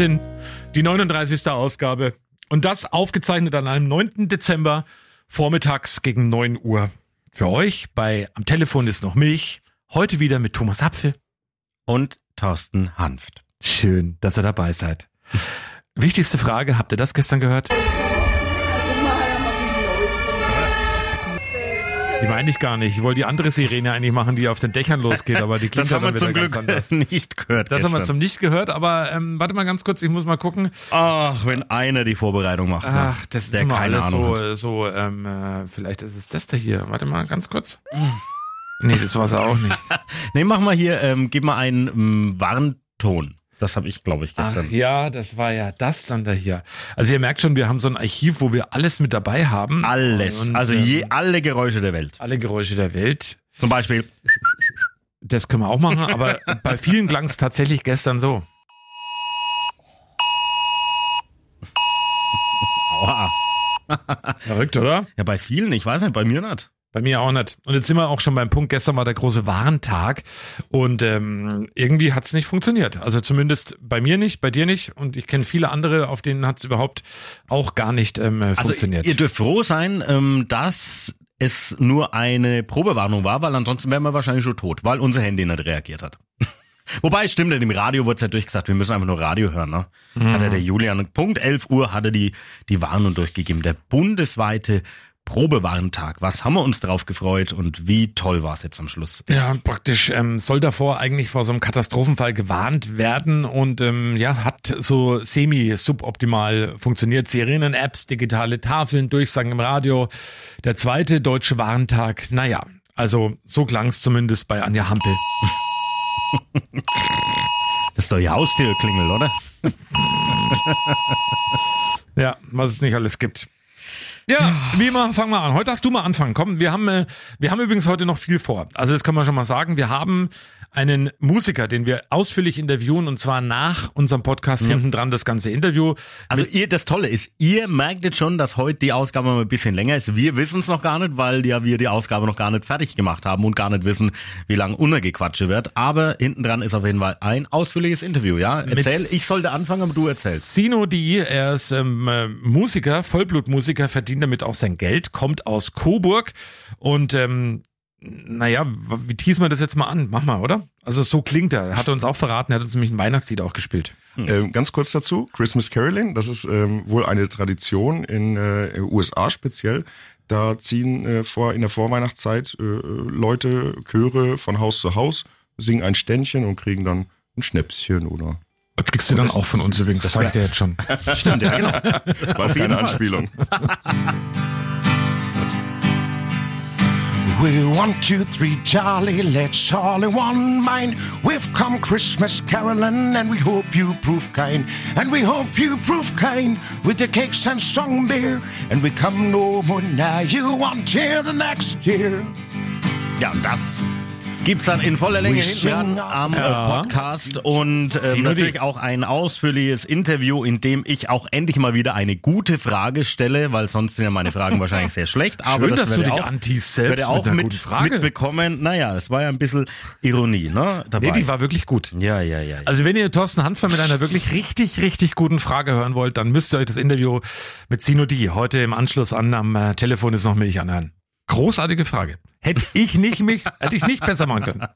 Wahnsinn. Die 39. Ausgabe. Und das aufgezeichnet an einem 9. Dezember vormittags gegen 9 Uhr. Für euch bei Am Telefon ist noch Milch. Heute wieder mit Thomas Apfel. Und Thorsten Hanft. Schön, dass ihr dabei seid. Wichtigste Frage, habt ihr das gestern gehört? Die meine ich gar nicht. Ich wollte die andere Sirene eigentlich machen, die auf den Dächern losgeht, aber die klingt Das haben wir zum Glück nicht gehört. Das haben wir gestern. zum nicht gehört, aber ähm, warte mal ganz kurz, ich muss mal gucken. Ach, wenn einer die Vorbereitung macht. ne? Ach, das ist der immer keine alles Ahnung so, hat. so ähm, äh, vielleicht ist es das da hier. Warte mal ganz kurz. Nee, das war's auch nicht. Nee, mach mal hier, ähm, gib mal einen ähm, Warnton. Das habe ich, glaube ich, gestern. Ach ja, das war ja das dann da hier. Also ihr merkt schon, wir haben so ein Archiv, wo wir alles mit dabei haben. Alles. Und, also ähm, je, alle Geräusche der Welt. alle Geräusche der Welt. Zum Beispiel. Das können wir auch machen, aber bei vielen klang es tatsächlich gestern so. Aua. Verrückt, oder? Ja, bei vielen, ich weiß nicht, bei mir nicht. Bei mir auch nicht. Und jetzt sind wir auch schon beim Punkt, gestern war der große Warentag und ähm, irgendwie hat es nicht funktioniert. Also zumindest bei mir nicht, bei dir nicht und ich kenne viele andere, auf denen hat es überhaupt auch gar nicht ähm, Also funktioniert. ihr dürft froh sein, ähm, dass es nur eine Probewarnung war, weil ansonsten wären wir wahrscheinlich schon tot, weil unser Handy nicht reagiert hat. Wobei, stimmt, im Radio wurde es ja durchgesagt, wir müssen einfach nur Radio hören. Ne? Hat er der Julian, Punkt 11 Uhr hat er die, die Warnung durchgegeben. Der bundesweite Probewarntag. Was haben wir uns drauf gefreut und wie toll war es jetzt am Schluss? Ja, praktisch ähm, soll davor eigentlich vor so einem Katastrophenfall gewarnt werden und ähm, ja, hat so semi-suboptimal funktioniert. Sirenen, Apps, digitale Tafeln, Durchsagen im Radio. Der zweite deutsche Warntag, naja, also so klang es zumindest bei Anja Hampel. Das ist doch ihr Haustürklingel, oder? Ja, was es nicht alles gibt. Ja, wie immer, fang mal an. Heute hast du mal anfangen. Komm, wir haben, äh, wir haben übrigens heute noch viel vor. Also das können wir schon mal sagen. Wir haben einen Musiker, den wir ausführlich interviewen und zwar nach unserem Podcast hinten dran das ganze Interview. Also ihr, das Tolle ist, ihr merkt jetzt schon, dass heute die Ausgabe mal ein bisschen länger ist. Wir wissen es noch gar nicht, weil ja wir die Ausgabe noch gar nicht fertig gemacht haben und gar nicht wissen, wie lang Unergequatsche wird. Aber hinten dran ist auf jeden Fall ein ausführliches Interview, ja? Erzähl, ich sollte anfangen, aber du erzählst. Sino D, er ist ähm, äh, Musiker, Vollblutmusiker, verdient damit auch sein Geld, kommt aus Coburg und ähm, naja, wie teasen wir das jetzt mal an? Mach mal, oder? Also so klingt er. Hat er uns auch verraten, er hat uns nämlich ein Weihnachtslied auch gespielt. Ähm, ganz kurz dazu, Christmas Caroling, das ist ähm, wohl eine Tradition in äh, USA speziell. Da ziehen äh, vor, in der Vorweihnachtszeit äh, Leute, Chöre von Haus zu Haus, singen ein Ständchen und kriegen dann ein Schnäpschen oder Kriegst du dann auch von uns übrigens, das sag ich dir jetzt schon. Stimmt, ja, genau. war keine Anspielung. We one, two, three, jolly, let's all in one mind. We've come Christmas caroling, and we hope you prove kind. And we hope you prove kind with your cakes and strong beer. And we come no more now, you want here the next year. Ja, das gibt's dann in voller Länge hinten dran am Ja. Podcast und ähm, natürlich auch ein ausführliches Interview, in dem ich auch endlich mal wieder eine gute Frage stelle, weil sonst sind ja meine Fragen wahrscheinlich sehr schlecht. Aber Schön, das dass du dich auch, antiest selbst auch mit mit, guten Frage. mitbekommen. Naja, es war ja ein bisschen Ironie, ne? Dabei. Nee, die war wirklich gut. ja, ja, ja. ja. Also wenn ihr Thorsten Hanfer mit einer wirklich richtig, richtig guten Frage hören wollt, dann müsst ihr euch das Interview mit Sino D heute im Anschluss an am äh, Telefon ist noch Milch anhören. Großartige Frage. Hätte ich nicht mich, hätte ich nicht besser machen können.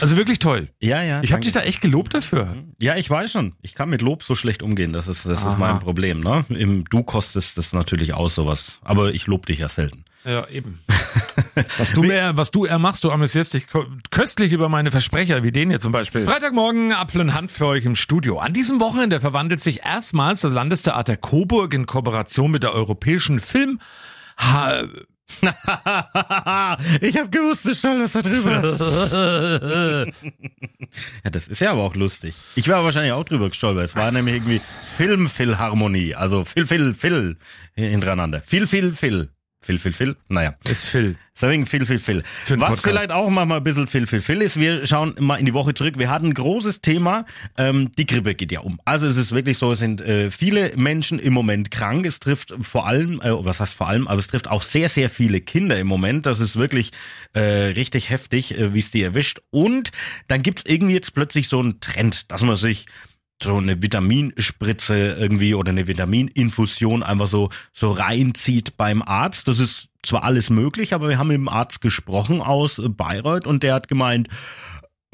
Also wirklich toll. ja, ja. Ich habe dich da echt gelobt dafür. Ja, ich weiß schon. Ich kann mit Lob so schlecht umgehen. Das ist, das ist mein Problem. Ne? Im, du kostest das natürlich aus, sowas. Aber ich lob dich ja selten. Ja, eben. Was du mehr, was du eher machst, du amüsierst dich köstlich über meine Versprecher, wie den hier zum Beispiel. Freitagmorgen Apfel und Hand für euch im Studio. An diesem Wochenende verwandelt sich erstmals das Landestheater Coburg in Kooperation mit der Europäischen Film ich habe gewusst, du stolperst da drüber. ja, das ist ja aber auch lustig. Ich wäre wahrscheinlich auch drüber gestolpert. Es war nämlich irgendwie Film-Philharmonie. Also Phil, Phil, Phil hintereinander. Phil, Phil, Phil. Phil, Phil, Phil. Naja. ist Phil. So wegen Phil, Phil, Phil. Für Was Podcast. vielleicht auch mal ein bisschen Phil, Phil, Phil ist, wir schauen mal in die Woche zurück. Wir hatten ein großes Thema, ähm, die Grippe geht ja um. Also es ist wirklich so, es sind äh, viele Menschen im Moment krank. Es trifft vor allem, äh, was heißt vor allem, aber es trifft auch sehr, sehr viele Kinder im Moment. Das ist wirklich äh, richtig heftig, äh, wie es die erwischt. Und dann gibt's irgendwie jetzt plötzlich so einen Trend, dass man sich so eine Vitaminspritze irgendwie oder eine Vitamininfusion einfach so, so reinzieht beim Arzt. Das ist zwar alles möglich, aber wir haben mit dem Arzt gesprochen aus Bayreuth und der hat gemeint,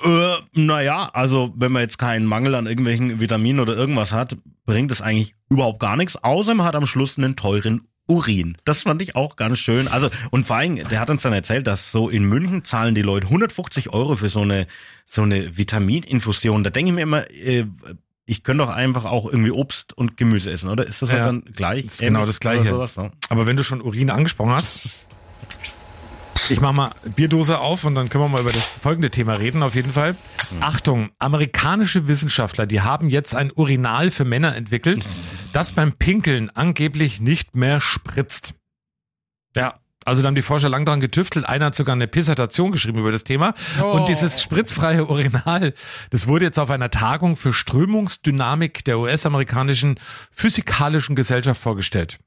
äh, naja, also wenn man jetzt keinen Mangel an irgendwelchen Vitaminen oder irgendwas hat, bringt es eigentlich überhaupt gar nichts, außer man hat am Schluss einen teuren Urin. Das fand ich auch ganz schön. Also, und vor allem, der hat uns dann erzählt, dass so in München zahlen die Leute 150 Euro für so eine, so eine Vitamininfusion. Da denke ich mir immer, äh, ich könnte doch einfach auch irgendwie Obst und Gemüse essen, oder? Ist das halt Ja, dann gleich? ist genau das Gleiche. Sowas, ne? Aber wenn du schon Urin angesprochen hast, ich mach mal Bierdose auf und dann können wir mal über das folgende Thema reden, auf jeden Fall. Achtung, amerikanische Wissenschaftler, die haben jetzt ein Urinal für Männer entwickelt, das beim Pinkeln angeblich nicht mehr spritzt. Ja. Also da haben die Forscher lang dran getüftelt. Einer hat sogar eine Dissertation geschrieben über das Thema. Und dieses spritzfreie Urinal, das wurde jetzt auf einer Tagung für Strömungsdynamik der US-amerikanischen Physikalischen Gesellschaft vorgestellt.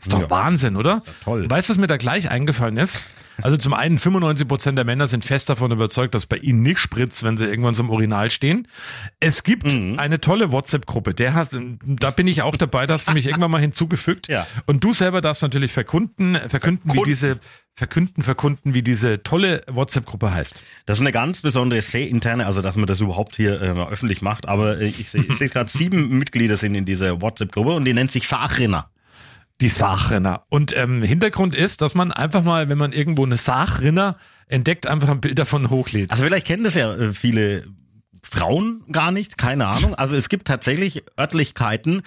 Ist doch Ja. Wahnsinn, oder? toll. Weißt du, was mir da gleich eingefallen ist? Also zum einen, 95 Prozent der Männer sind fest davon überzeugt, dass bei ihnen nicht spritzt, wenn sie irgendwann zum Urinal stehen. Es gibt Mhm. eine tolle WhatsApp-Gruppe. Der hat, da bin ich auch dabei, da hast du mich irgendwann mal hinzugefügt. Ja. Und du selber darfst natürlich verkunden, verkünden, wie diese, verkünden, verkunden, wie diese tolle WhatsApp-Gruppe heißt. Das ist eine ganz besondere, sehr interne, also dass man das überhaupt hier äh, öffentlich macht. Aber äh, ich sehe gerade, sieben Mitglieder sind in dieser WhatsApp-Gruppe und die nennt sich Sachrinner. Die Sachrinner. Und ähm, Hintergrund ist, dass man einfach mal, wenn man irgendwo eine Sachrinner entdeckt, einfach ein Bild davon hochlädt. Also vielleicht kennen das ja äh, viele Frauen gar nicht, keine Ahnung. Also es gibt tatsächlich Örtlichkeiten,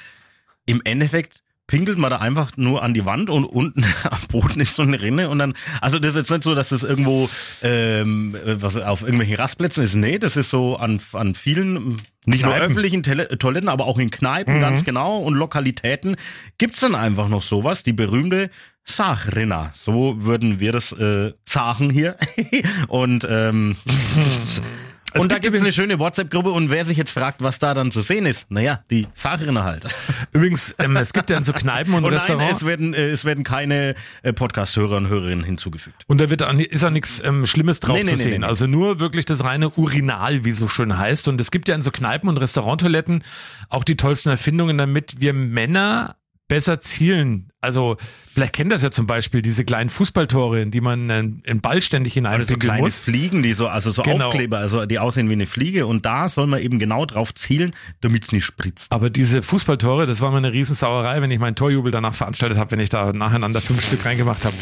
im Endeffekt pinkelt man da einfach nur an die Wand und unten am Boden ist so eine Rinne und dann, also das ist jetzt nicht so, dass das irgendwo ähm, was auf irgendwelchen Rastplätzen ist. Nee, das ist so an, an vielen, nicht nur Kneipen. öffentlichen Tele Toiletten, aber auch in Kneipen ganz genau und Lokalitäten gibt's dann einfach noch sowas, die berühmte Sachrinner. So würden wir das äh, sagen hier. und ähm, und da gibt gibt's eine schöne WhatsApp-Gruppe und wer sich jetzt fragt, was da dann zu sehen ist, naja, die Sachrinner halt. Übrigens, ähm, es gibt ja in so Kneipen und, Und nein, Restaurants. es werden, äh, es werden keine äh, Podcast-Hörer und Hörerinnen hinzugefügt. Und da wird auch, ist auch nichts ähm, Schlimmes drauf Nee, nee, zu nee, sehen. Also nur wirklich das reine Urinal, wie so schön heißt. Und es gibt ja in so Kneipen und Restauranttoiletten auch die tollsten Erfindungen, damit wir Männer besser zielen. Also vielleicht kennt das ja zum Beispiel diese kleinen Fußballtore, in die man äh, in Ball ständig Oder so hineinpinkeln kleine muss. Fliegen, die so, also so Genau. Aufkleber, also die aussehen wie eine Fliege und da soll man eben genau drauf zielen, damit's nicht spritzt. Aber diese Fußballtore, das war mal eine Riesensauerei, wenn ich meinen Torjubel danach veranstaltet habe, wenn ich da nacheinander fünf Stück reingemacht habe.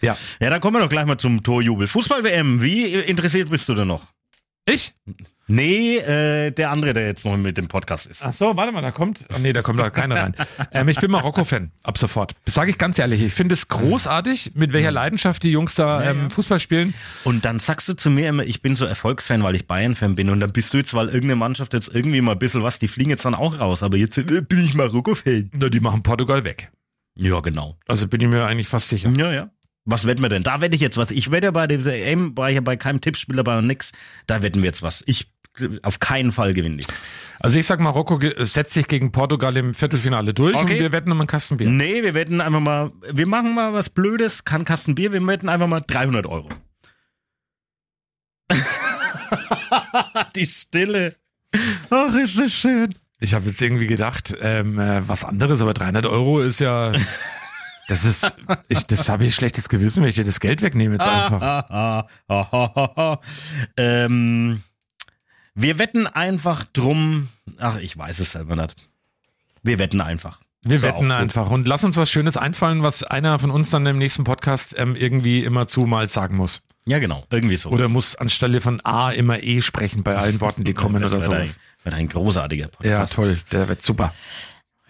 Ja. Ja, dann kommen wir doch gleich mal zum Torjubel. Fußball-WM, wie interessiert bist du denn noch? Ich? Nee, äh, der andere, der jetzt noch mit dem Podcast ist. Ach so, warte mal, da kommt. Oh nee, da kommt da keiner rein. Ähm, ich bin Marokko-Fan, ab sofort. Sage ich ganz ehrlich. Ich finde es großartig, mit welcher Leidenschaft die Jungs da ähm, Fußball spielen. Und dann sagst du zu mir immer, ich bin so Erfolgsfan, weil ich Bayern-Fan bin. Und dann bist du jetzt, weil irgendeine Mannschaft jetzt irgendwie mal ein bisschen was, die fliegen jetzt dann auch raus. Aber jetzt äh, bin ich Marokko-Fan. Na, die machen Portugal weg. Ja, genau. Also bin ich mir eigentlich fast sicher. Ja, ja. Was wetten wir denn? Da wette ich jetzt was. Ich wette bei dieser EM, war ich ja bei keinem Tippspiel dabei und nix. Da wetten wir jetzt was. Ich, auf keinen Fall gewinne ich. Also ich sag, Marokko setzt sich gegen Portugal im Viertelfinale durch Okay. und wir wetten um einen Kasten Bier. Nee, wir wetten einfach mal, wir machen mal was Blödes, kann Kasten Bier, wir wetten einfach mal 300 Euro. Die Stille. Ach, ist das schön. Ich habe jetzt irgendwie gedacht, ähm, äh, was anderes, aber 300 Euro ist ja... Das ist, ich, das habe ich schlechtes Gewissen, wenn ich dir das Geld wegnehme jetzt einfach. Ah, ah, ah, ah. ähm, wir wetten einfach drum. Ach, ich weiß es selber nicht. Wir wetten einfach. Wir wetten einfach und lass uns was Schönes einfallen, was einer von uns dann im nächsten Podcast ähm, irgendwie immer zu mal sagen muss. Ja, genau. Irgendwie so. Oder muss anstelle von A immer E sprechen bei allen Worten, die kommen das oder ein, sowas. wird ein großartiger Podcast. Ja, toll, der wird super.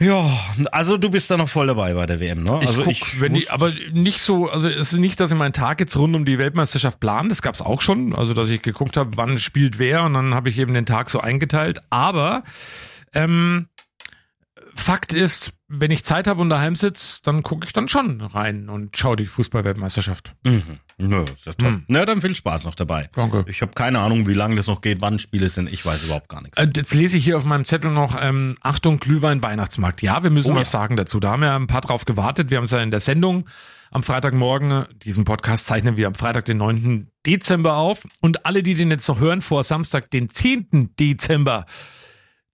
Ja, also du bist da noch voll dabei bei der WM, ne? Ich also guck, wenn muss- die, aber nicht so, also es ist nicht, dass ich meinen Tag jetzt rund um die Weltmeisterschaft plan, das gab's auch schon, also dass ich geguckt habe, wann spielt wer und dann habe ich eben den Tag so eingeteilt, aber ähm, Fakt ist, wenn ich Zeit habe und daheim sitze, dann gucke ich dann schon rein und schaue die Fußball-Weltmeisterschaft. Mhm. Ja, ist ja toll. Hm. Na, dann viel Spaß noch dabei. Danke. Ich habe keine Ahnung, wie lange das noch geht, wann Spiele sind. Ich weiß überhaupt gar nichts. Äh, Jetzt lese ich hier auf meinem Zettel noch, ähm, Achtung, Glühwein, Weihnachtsmarkt. Ja, wir müssen Oh ja. was sagen dazu. Da haben wir ein paar drauf gewartet. Wir haben es ja in der Sendung am Freitagmorgen, diesen Podcast zeichnen wir am Freitag, den 9. Dezember auf. Und alle, die den jetzt noch hören, vor Samstag, den 10. Dezember,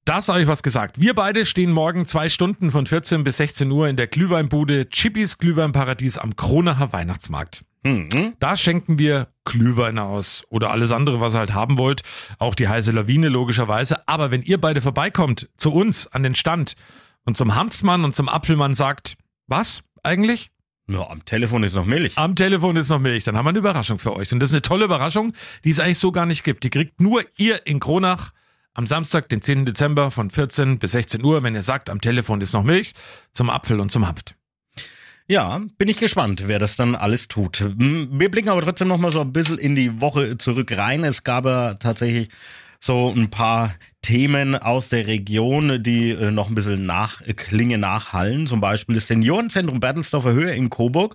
Da sage ich was gesagt. Wir beide stehen morgen zwei Stunden von 14 bis 16 Uhr in der Glühweinbude Chippis Glühweinparadies am Kronacher Weihnachtsmarkt. Mhm. Da schenken wir Glühweine aus oder alles andere, was ihr halt haben wollt. Auch die heiße Lawine logischerweise. Aber wenn ihr beide vorbeikommt zu uns an den Stand und zum Hanfmann und zum Apfelmann sagt, was eigentlich? Ja, am Telefon ist noch Milch. Am Telefon ist noch Milch. Dann haben wir eine Überraschung für euch. Und das ist eine tolle Überraschung, die es eigentlich so gar nicht gibt. Die kriegt nur ihr in Kronach am Samstag, den 10. Dezember von 14 bis 16 Uhr, wenn ihr sagt, am Telefon ist noch Milch, zum Apfel und zum Hanft. Ja, bin ich gespannt, wer das dann alles tut. Wir blicken aber trotzdem noch mal so ein bisschen in die Woche zurück rein. Es gab ja tatsächlich so ein paar Themen aus der Region, die äh, noch ein bisschen nachklingen, nachhallen. Zum Beispiel das Seniorenzentrum Bertelsdorfer Höhe in Coburg.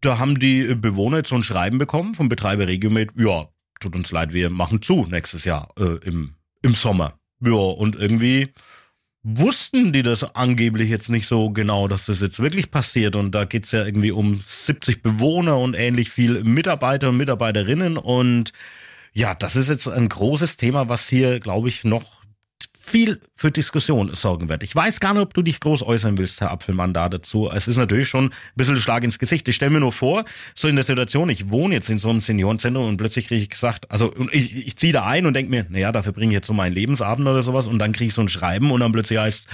Da haben die Bewohner jetzt so ein Schreiben bekommen vom Betreiber Regiomed. Ja, tut uns leid, wir machen zu nächstes Jahr äh, im, im Sommer. Ja, und irgendwie wussten die das angeblich jetzt nicht so genau, dass das jetzt wirklich passiert. Und da geht's ja irgendwie um 70 Bewohner und ähnlich viel Mitarbeiter und Mitarbeiterinnen. Und ja, das ist jetzt ein großes Thema, was hier, glaube ich, noch viel für Diskussion sorgen wird. Ich weiß gar nicht, ob du dich groß äußern willst, Herr Apfelmann, da dazu. Es ist natürlich schon ein bisschen Schlag ins Gesicht. Ich stelle mir nur vor, so in der Situation, ich wohne jetzt in so einem Seniorenzentrum und plötzlich kriege ich gesagt, also ich, ich ziehe da ein und denke mir, naja, dafür bringe ich jetzt so meinen Lebensabend oder sowas und dann kriege ich so ein Schreiben und dann plötzlich heißt,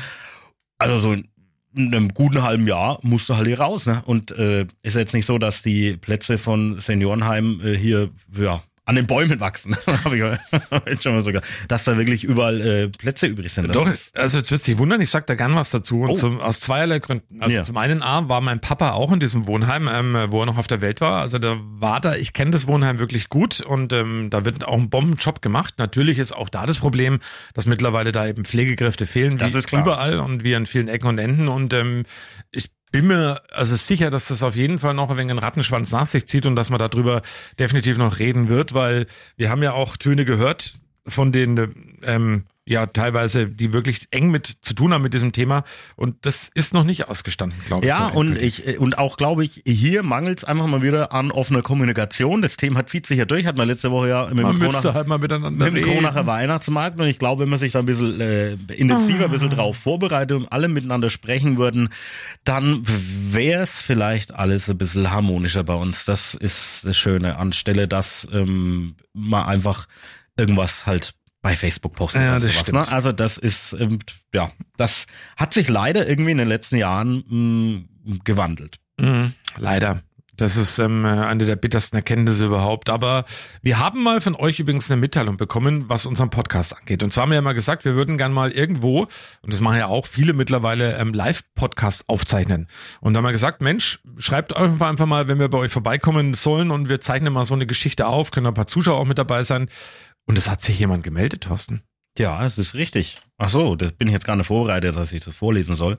also so in einem guten halben Jahr musst du halt hier raus. Ne? Und äh, ist jetzt nicht so, dass die Plätze von Seniorenheim äh, hier, ja, an den Bäumen wachsen, habe ich schon mal sogar, dass da wirklich überall äh, Plätze übrig sind. Doch, also jetzt wirst du dich wundern, ich sag da gern was dazu. Und Oh. zum, aus zweierlei Gründen. Also Ja. zum einen A, war mein Papa auch in diesem Wohnheim, ähm, wo er noch auf der Welt war. Also da war da, ich kenne das Wohnheim wirklich gut und ähm, da wird auch ein Bombenjob gemacht. Natürlich ist auch da das Problem, dass mittlerweile da eben Pflegekräfte fehlen, Das ist klar. überall und wie an vielen Ecken und Enden. Und ähm, ich bin mir also sicher, dass das auf jeden Fall noch ein wenig einen Rattenschwanz nach sich zieht und dass man darüber definitiv noch reden wird, weil wir haben ja auch Töne gehört von den ähm, ja teilweise, die wirklich eng mit zu tun haben mit diesem Thema und das ist noch nicht ausgestanden, glaube ich. Ja, so und ich und auch glaube ich, hier mangelt es einfach mal wieder an offener Kommunikation. Das Thema zieht sich ja durch, hat man letzte Woche ja mit man dem Kronach, halt mal miteinander mit dem. Kronacher Weihnachtsmarkt und ich glaube, wenn man sich da ein bisschen äh, intensiver, ein bisschen drauf vorbereitet und alle miteinander sprechen würden, dann wäre es vielleicht alles ein bisschen harmonischer bei uns. Das ist das Schöne, anstelle dass ähm, man einfach irgendwas halt bei Facebook postet. Ja, das sowas. Ne? Also das ist, ähm, ja, das hat sich leider irgendwie in den letzten Jahren mh, gewandelt. Mhm, leider. Das ist ähm, eine der bittersten Erkenntnisse überhaupt. Aber wir haben mal von euch übrigens eine Mitteilung bekommen, was unseren Podcast angeht. Und zwar haben wir ja mal gesagt, wir würden gern mal irgendwo, und das machen ja auch viele mittlerweile, ähm, Live-Podcast aufzeichnen. Und da haben wir gesagt, Mensch, schreibt einfach einfach mal, wenn wir bei euch vorbeikommen sollen und wir zeichnen mal so eine Geschichte auf, können ein paar Zuschauer auch mit dabei sein. Und es hat sich jemand gemeldet, Thorsten. Ja, es ist richtig. Ach so, da bin ich jetzt gar nicht vorbereitet, dass ich das vorlesen soll.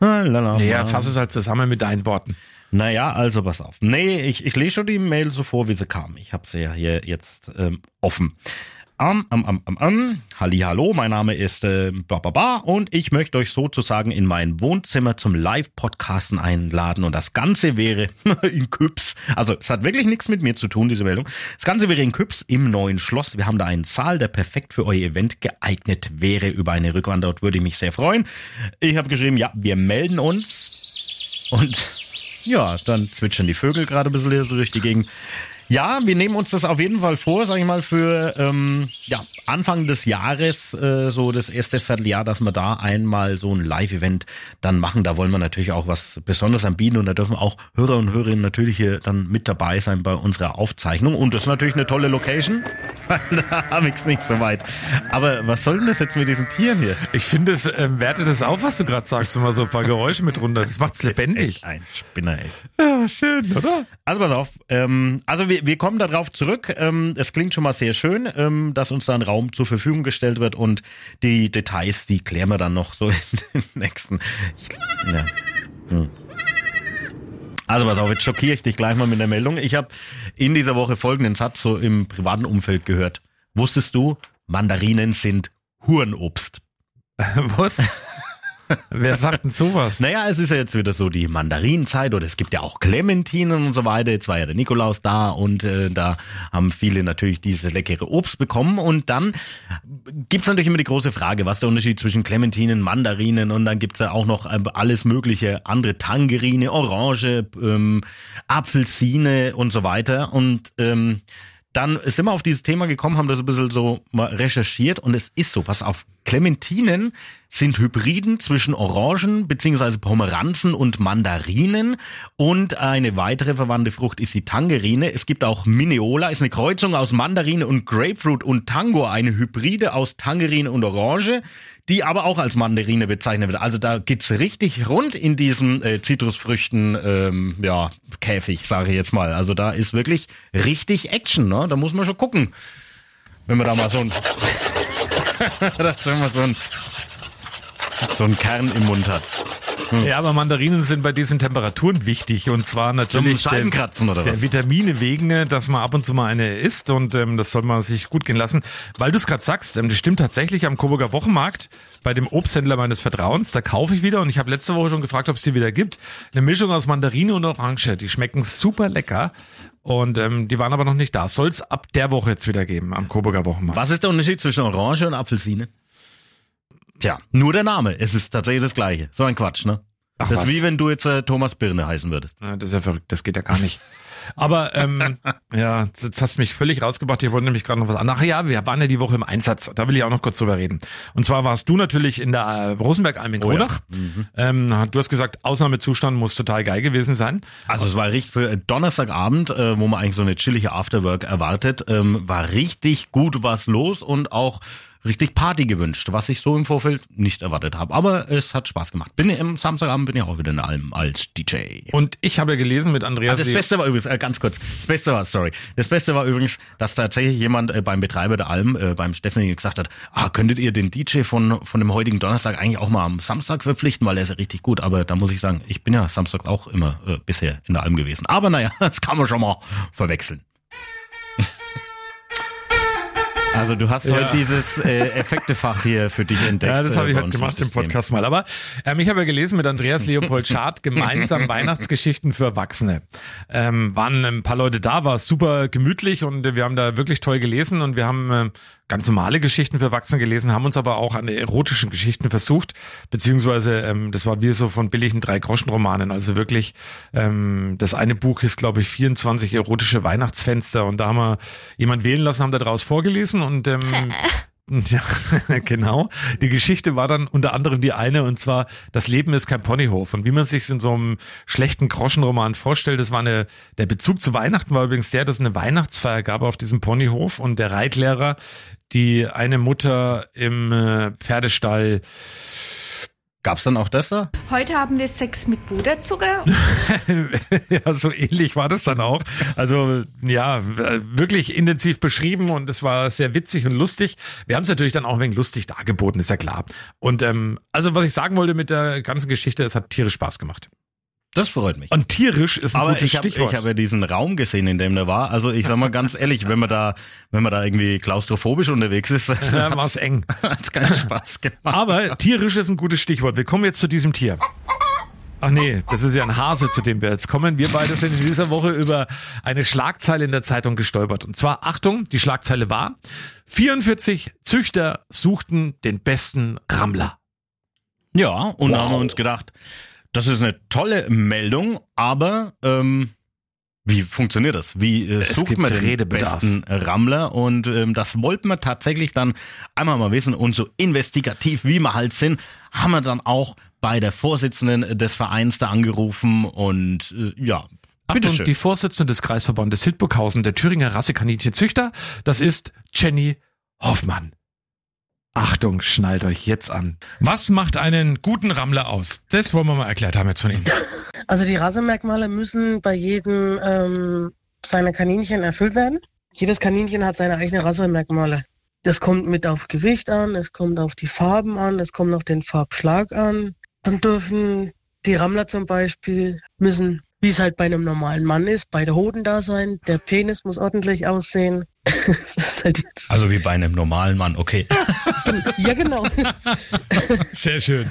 Lala. Ja, fass es halt zusammen mit deinen Worten. Naja, also pass auf. Nee, ich, ich lese schon die Mail so vor, wie sie kam. Ich habe sie ja hier jetzt ähm, offen. Am, am, am, am, am. Halli, hallo, mein Name ist äh, Bababa und ich möchte euch sozusagen in mein Wohnzimmer zum Live-Podcasten einladen und das Ganze wäre in Küps. Also es hat wirklich nichts mit mir zu tun, diese Meldung. Das Ganze wäre in Küps im neuen Schloss. Wir haben da einen Saal, der perfekt für euer Event geeignet wäre. Über eine Rückantwort würde ich mich sehr freuen. Ich habe geschrieben, ja, wir melden uns und ja, dann zwitschern die Vögel gerade ein bisschen hier so durch die Gegend. Ja, wir nehmen uns das auf jeden Fall vor, sag ich mal, für ähm, ja, Anfang des Jahres, äh, so das erste Vierteljahr, dass wir da einmal so ein Live-Event dann machen. Da wollen wir natürlich auch was Besonderes anbieten und da dürfen auch Hörer und Hörerinnen natürlich hier dann mit dabei sein bei unserer Aufzeichnung. Und das ist natürlich eine tolle Location. da habe ich es nicht so weit. Aber was soll denn das jetzt mit diesen Tieren hier? Ich finde, es ähm, wertet es auf, was du gerade sagst, wenn man so ein paar Geräusche mit runter. Das macht's lebendig. Echt ein Spinner, ey. Ja, schön, oder? Also pass auf, ähm, also wir, wir kommen darauf zurück. Ähm, es klingt schon mal sehr schön, ähm, dass uns da ein Raum zur Verfügung gestellt wird und die Details, die klären wir dann noch so in den nächsten. Ja. hm. Also pass auf, jetzt schockiere ich dich gleich mal mit der Meldung. Ich habe in dieser Woche folgenden Satz so im privaten Umfeld gehört. Wusstest du, Mandarinen sind Hurenobst? Was? Wer sagt denn sowas? Naja, es ist ja jetzt wieder so die Mandarinenzeit oder es gibt ja auch Clementinen und so weiter. Jetzt war ja der Nikolaus da und äh, da haben viele natürlich dieses leckere Obst bekommen. Und dann gibt's natürlich immer die große Frage, was der Unterschied zwischen Clementinen, Mandarinen und dann gibt's ja auch noch äh, alles mögliche andere Tangerine, Orange, ähm, Apfelsine und so weiter. Und ähm, dann sind wir auf dieses Thema gekommen, haben das ein bisschen so mal recherchiert und es ist so, pass auf, Clementinen sind Hybriden zwischen Orangen beziehungsweise Pomeranzen und Mandarinen und eine weitere verwandte Frucht ist die Tangerine. Es gibt auch Mineola, ist eine Kreuzung aus Mandarine und Grapefruit und Tango, eine Hybride aus Tangerine und Orange, die aber auch als Mandarine bezeichnet wird. Also da geht's richtig rund in diesem äh, Zitrusfrüchten ähm, ja, Käfig, sage ich jetzt mal. Also da ist wirklich richtig Action, ne? Da muss man schon gucken. Wenn man da mal so ein dass man so ein so einen Kern im Mund hat. Ja, aber Mandarinen sind bei diesen Temperaturen wichtig und zwar natürlich Zum Scheibenkratzen oder der was? Vitamine wegen, äh, dass man ab und zu mal eine isst und ähm, das soll man sich gut gehen lassen. Weil du es gerade sagst, ähm, das stimmt tatsächlich am Coburger Wochenmarkt bei dem Obsthändler meines Vertrauens, da kaufe ich wieder und ich habe letzte Woche schon gefragt, ob es die wieder gibt. Eine Mischung aus Mandarine und Orange, die schmecken super lecker und ähm, die waren aber noch nicht da. Soll es ab der Woche jetzt wieder geben am Coburger Wochenmarkt. Was ist der Unterschied zwischen Orange und Apfelsine? Tja, nur der Name. Es ist tatsächlich das gleiche. So ein Quatsch, ne? Ach, das was? ist wie wenn du jetzt äh, Thomas Birne heißen würdest. Ja, das ist ja verrückt, das geht ja gar nicht. Aber ähm, ja, jetzt hast du mich völlig rausgebracht. Ich wollte nämlich gerade noch was an. Ach ja, wir waren ja die Woche im Einsatz. Da will ich auch noch kurz drüber reden. Und zwar warst du natürlich in der äh, Rosenbergalm in Oh ja. Kronach. ähm, du hast gesagt, Ausnahmezustand muss total geil gewesen sein. Also es war richtig für Donnerstagabend, äh, wo man eigentlich so eine chillige Afterwork erwartet, ähm, war richtig gut was los und auch richtig Party gewünscht, was ich so im Vorfeld nicht erwartet habe. Aber es hat Spaß gemacht. Bin ja am Samstagabend bin ich auch wieder in der Alm als DJ. Und ich habe ja gelesen mit Andreas. Ah, das Beste war übrigens, äh, ganz kurz, das Beste war, sorry, das Beste war übrigens, dass tatsächlich jemand äh, beim Betreiber der Alm, äh, beim Steffen gesagt hat, ah, könntet ihr den DJ von, von dem heutigen Donnerstag eigentlich auch mal am Samstag verpflichten, weil er ist ja richtig gut. Aber da muss ich sagen, ich bin ja Samstag auch immer äh, bisher in der Alm gewesen. Aber naja, das kann man schon mal verwechseln. Also du hast Ja. heute dieses äh, Effektefach hier für dich entdeckt. Ja, das habe äh, ich bei heute gemacht im. Podcast mal. Aber ähm, ich habe ja gelesen mit Andreas Leopold Schad gemeinsam Weihnachtsgeschichten für Erwachsene. Ähm, waren ein paar Leute da, war super gemütlich und äh, wir haben da wirklich toll gelesen und wir haben äh, ganz normale Geschichten für Erwachsene gelesen, haben uns aber auch an erotischen Geschichten versucht, beziehungsweise ähm, das war wie so von billigen Drei-Groschen-Romanen. Also wirklich, ähm, das eine Buch ist, glaube ich, 24 erotische Weihnachtsfenster und da haben wir jemand wählen lassen, haben da draus vorgelesen und ähm, ja, genau. Die Geschichte war dann unter anderem die eine, und zwar, das Leben ist kein Ponyhof. Und wie man sich in so einem schlechten Groschenroman vorstellt, das war eine, der Bezug zu Weihnachten war übrigens der, dass es eine Weihnachtsfeier gab auf diesem Ponyhof und der Reitlehrer, die eine Mutter im äh, Pferdestall Gab's dann auch das da? Heute haben wir Sex mit Puderzucker. ja, so ähnlich war das dann auch. Also ja, wirklich intensiv beschrieben und es war sehr witzig und lustig. Wir haben es natürlich dann auch ein wenig lustig dargeboten, ist ja klar. Und ähm, also was ich sagen wollte mit der ganzen Geschichte, es hat tierisch Spaß gemacht. Das freut mich. Und tierisch ist ein Aber gutes ich habe Stichwort. ich hab ja diesen Raum gesehen, in dem der war. Also ich sag mal ganz ehrlich, wenn man da, wenn man da irgendwie klaustrophobisch unterwegs ist, ja, war's eng. hat's keinen Spaß gemacht. Aber tierisch ist ein gutes Stichwort. Wir kommen jetzt zu diesem Tier. Ach nee, das ist ja ein Hase, zu dem wir jetzt kommen. Wir beide sind in dieser Woche über eine Schlagzeile in der Zeitung gestolpert. Und zwar, Achtung, die Schlagzeile war, 44 Züchter suchten den besten Rammler. Ja, und da haben uns gedacht, das ist eine tolle Meldung, aber ähm, wie funktioniert das? Wie äh, sucht man den Redebedarf. besten Rammler? Und ähm, das wollten wir tatsächlich dann einmal mal wissen. Und so investigativ, wie wir halt sind, haben wir dann auch bei der Vorsitzenden des Vereins da angerufen und äh, ja, Achtung, bitteschön. die Vorsitzende des Kreisverbandes Hildburghausen, der Thüringer Rassekaninchenzüchter, das ist Jenny Hoffmann. Achtung, schnallt euch jetzt an. Was macht einen guten Rammler aus? Das wollen wir mal erklärt haben jetzt von Ihnen. Also die Rassemerkmale müssen bei jedem ähm, seiner Kaninchen erfüllt werden. Jedes Kaninchen hat seine eigenen Rassemerkmale. Das kommt mit auf Gewicht an, es kommt auf die Farben an, es kommt auf den Farbschlag an. Dann dürfen die Rammler zum Beispiel müssen, wie es halt bei einem normalen Mann ist, beide Hoden da sein. Der Penis muss ordentlich aussehen. halt Also wie bei einem normalen Mann, okay. ja, genau. Sehr schön.